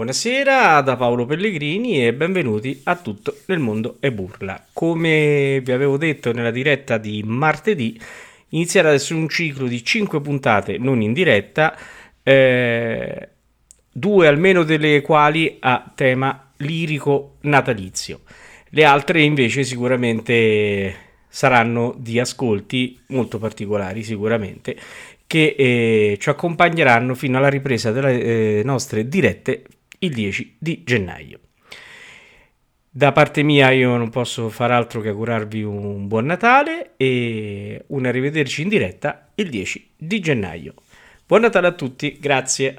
Buonasera da Paolo Pellegrini e benvenuti a Tutto nel mondo e burla. Come vi avevo detto nella diretta di martedì, inizierà adesso un ciclo di 5 puntate non in diretta, eh, due almeno delle quali a tema lirico natalizio. Le altre invece sicuramente saranno di ascolti molto particolari sicuramente che eh, ci accompagneranno fino alla ripresa delle eh, nostre dirette il 10 di gennaio. Da parte mia io non posso far altro che augurarvi un buon Natale e un arrivederci in diretta il 10 di gennaio. Buon Natale a tutti, grazie.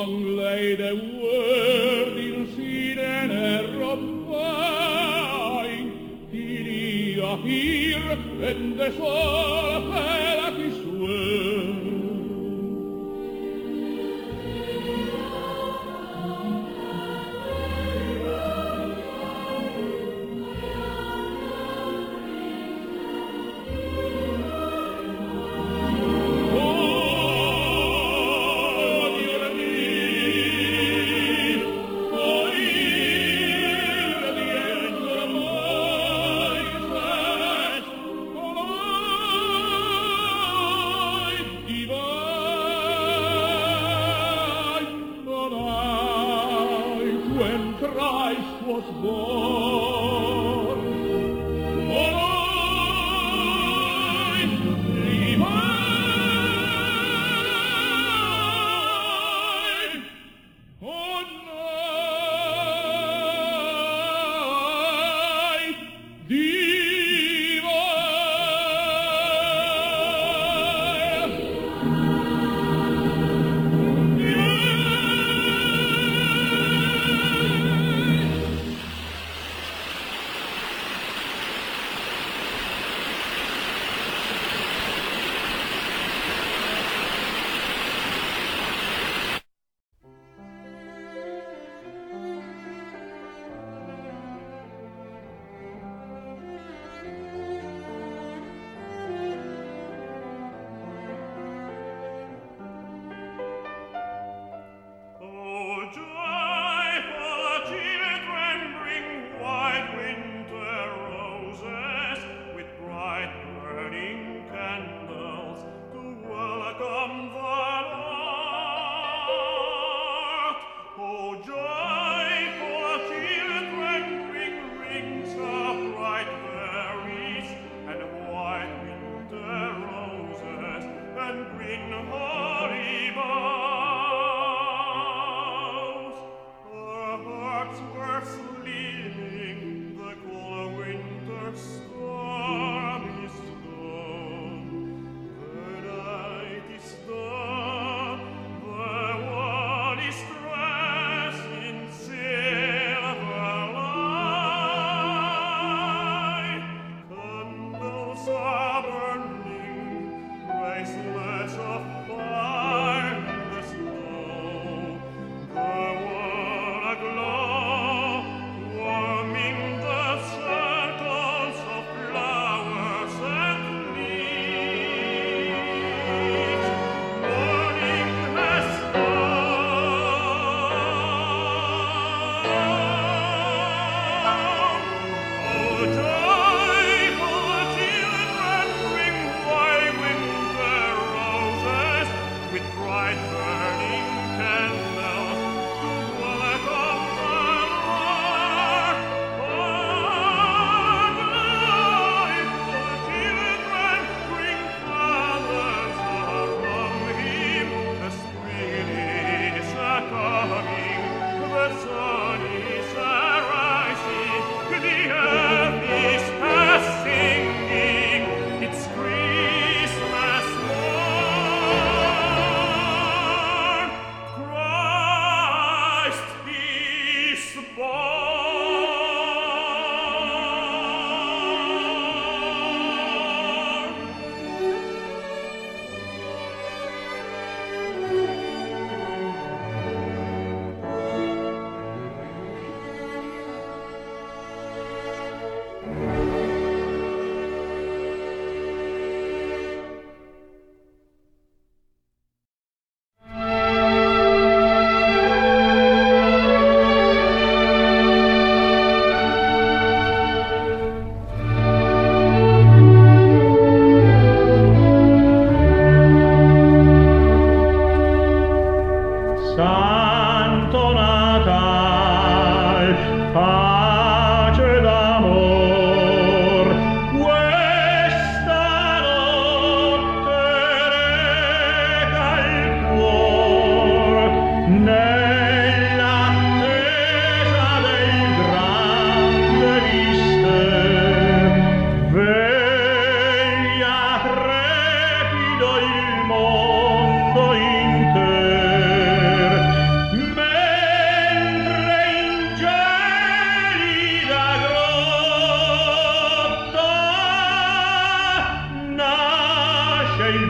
Long lay the word in sin and error flying, till he appear and the soul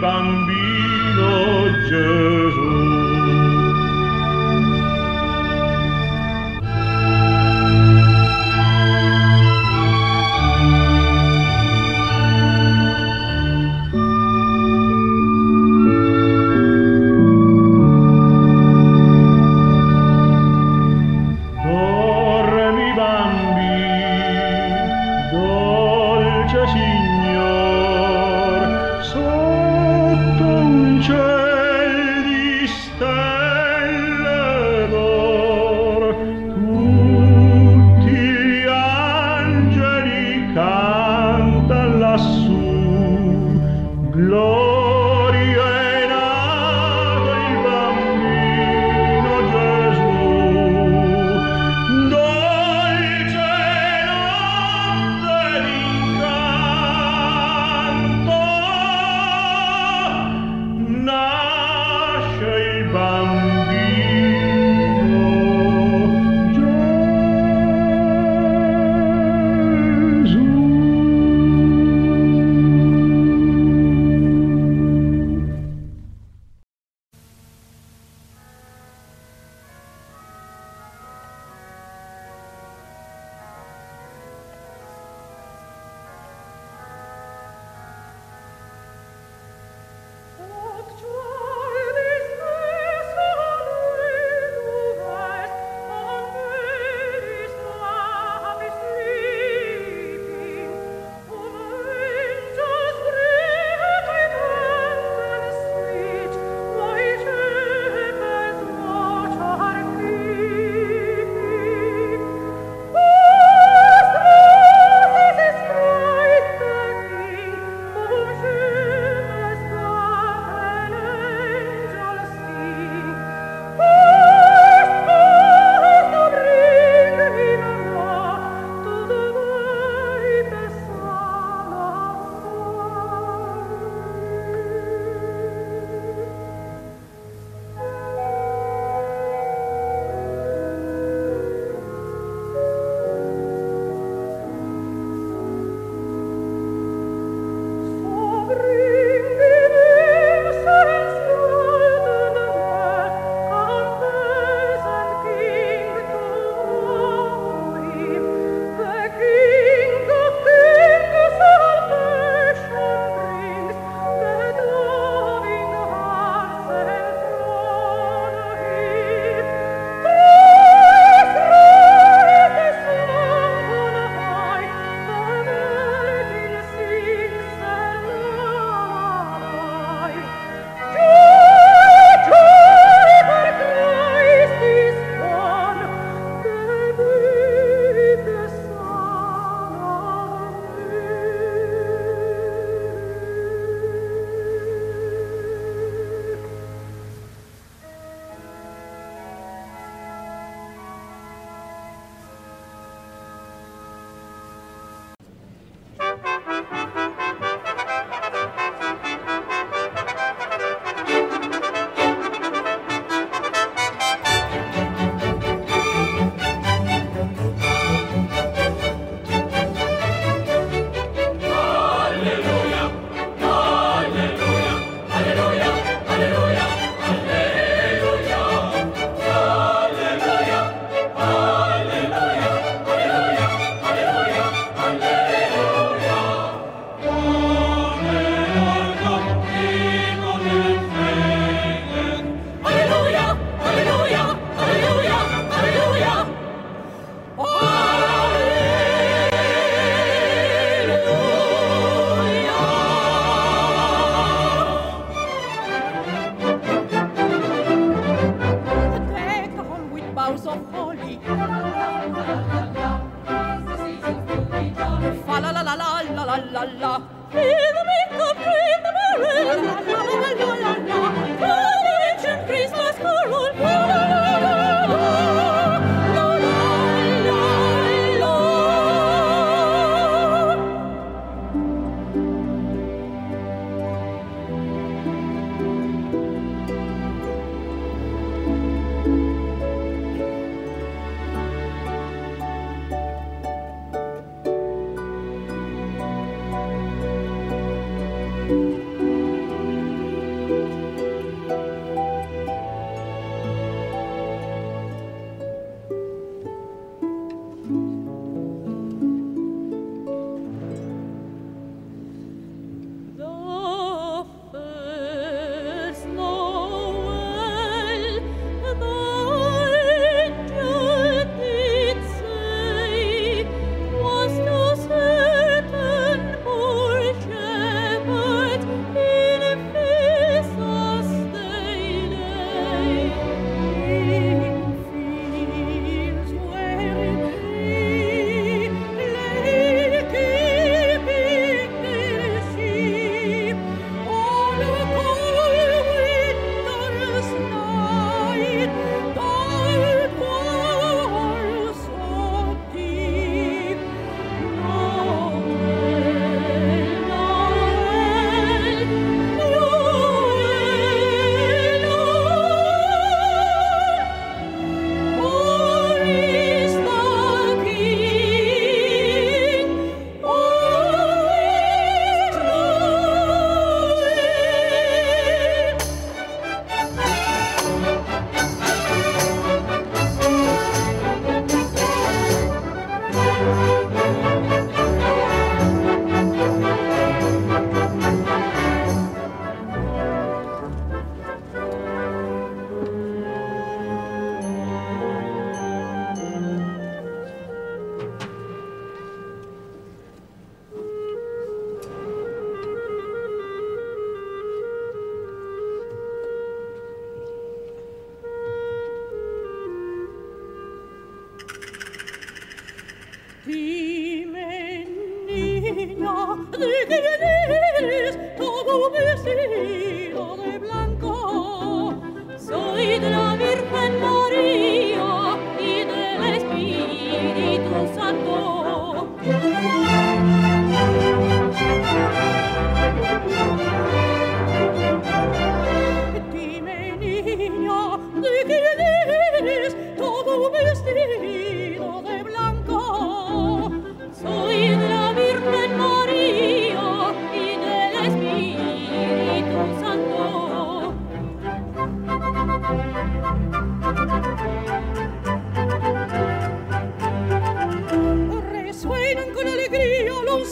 bambino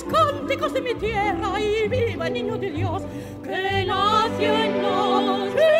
los cánticos de mi tierra y viva el niño de Dios que nació en nosotros.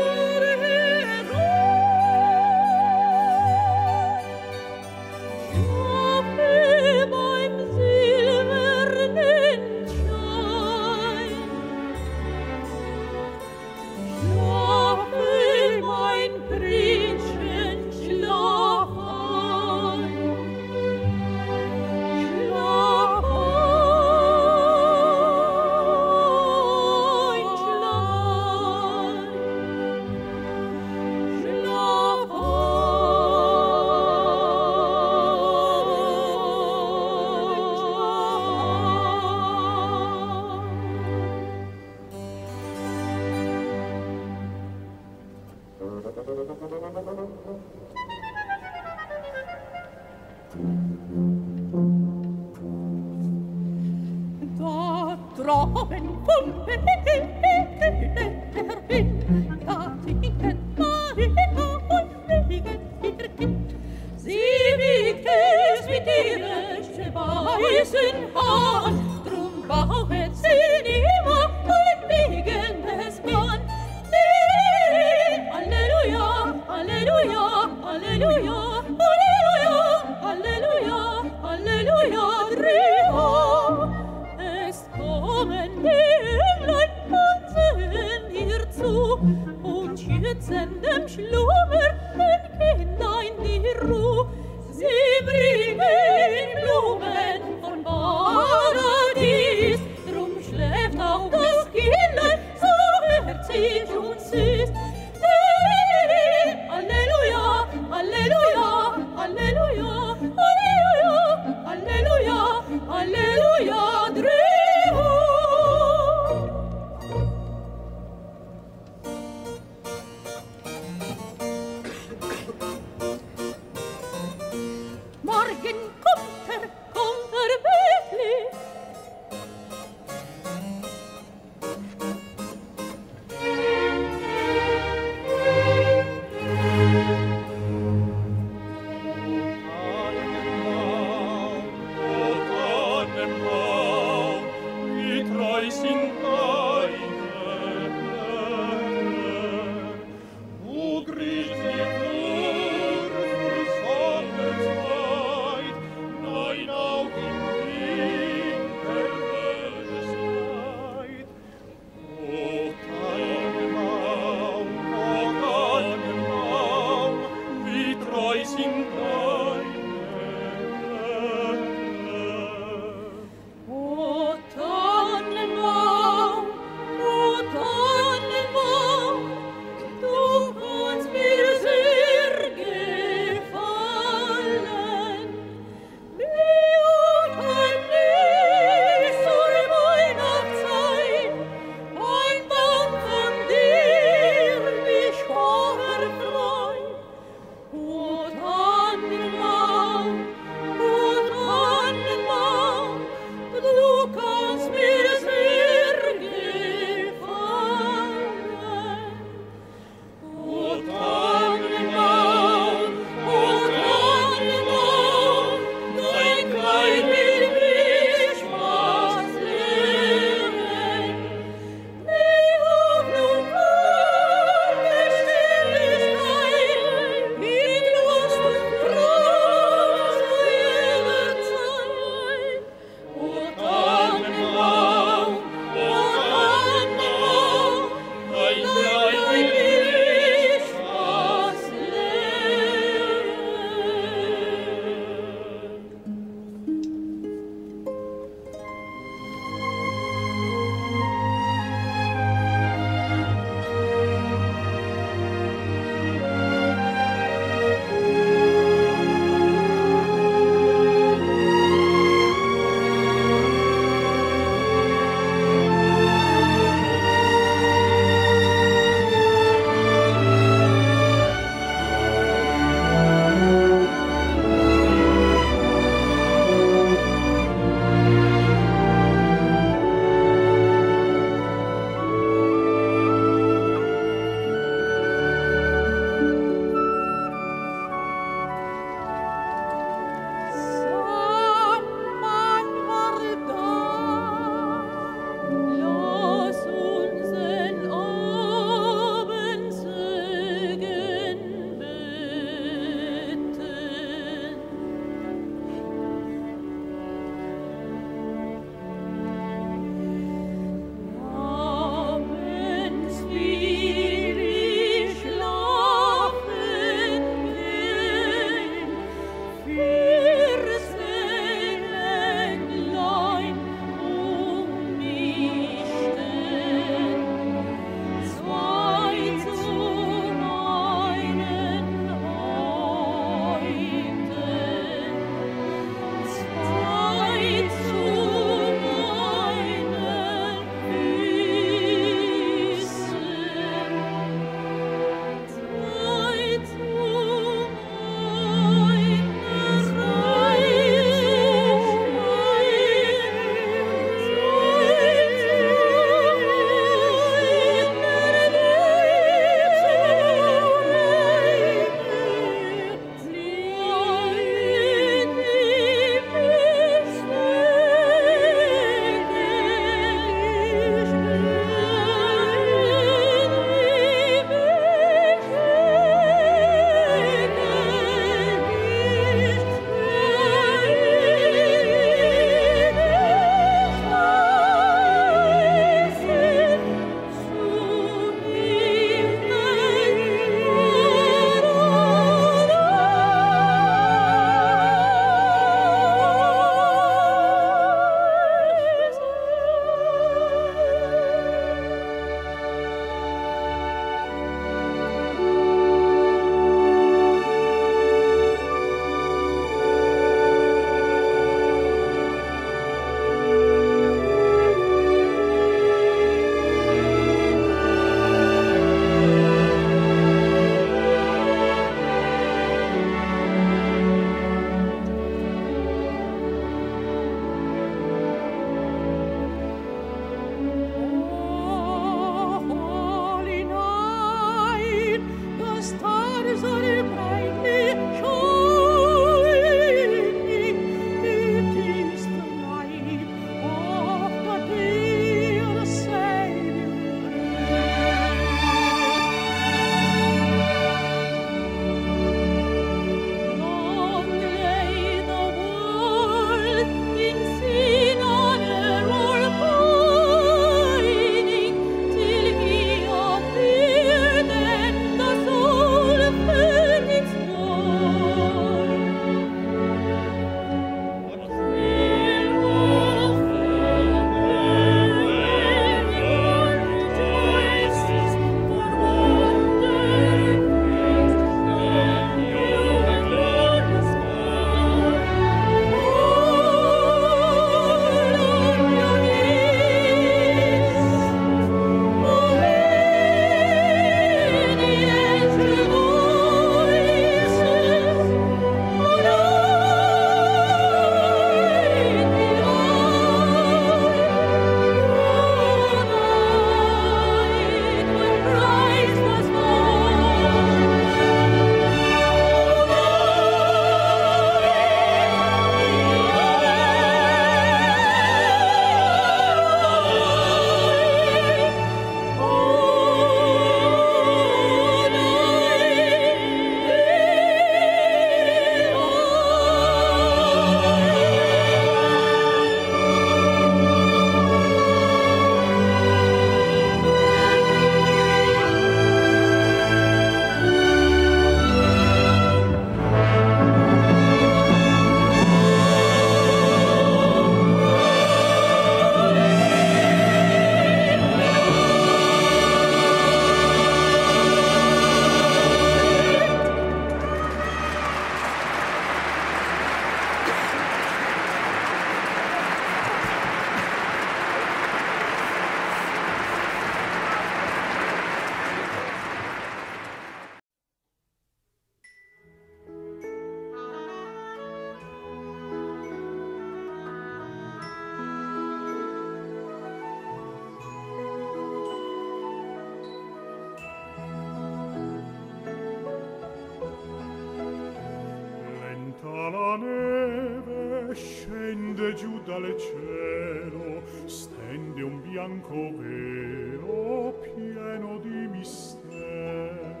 bianco velo pieno di mistero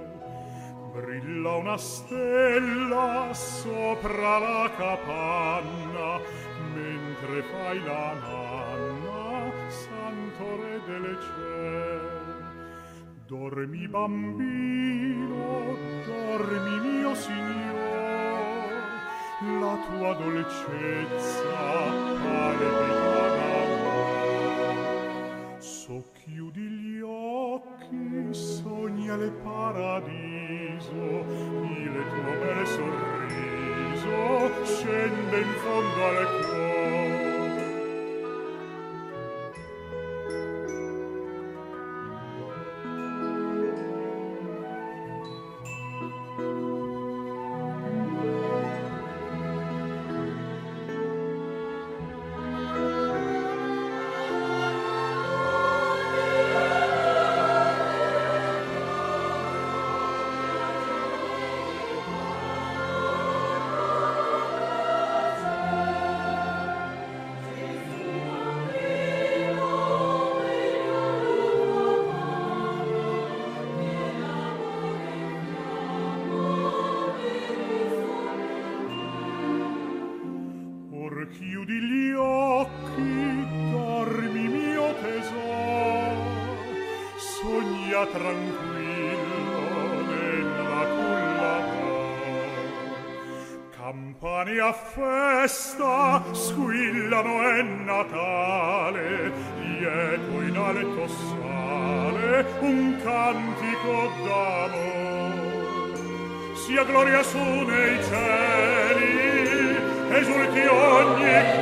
brilla una stella sopra la capanna mentre fai la nanna santo re delle cieli. dormi bambino dormi mio signor la tua dolcezza pare di adesso chiudi gli occhi sogna le paradiso il tuo bel sorriso scende in fondo al cuore festa squillano è Natale lieto in alto sale un cantico d'amor sia gloria su nei cieli esulti ogni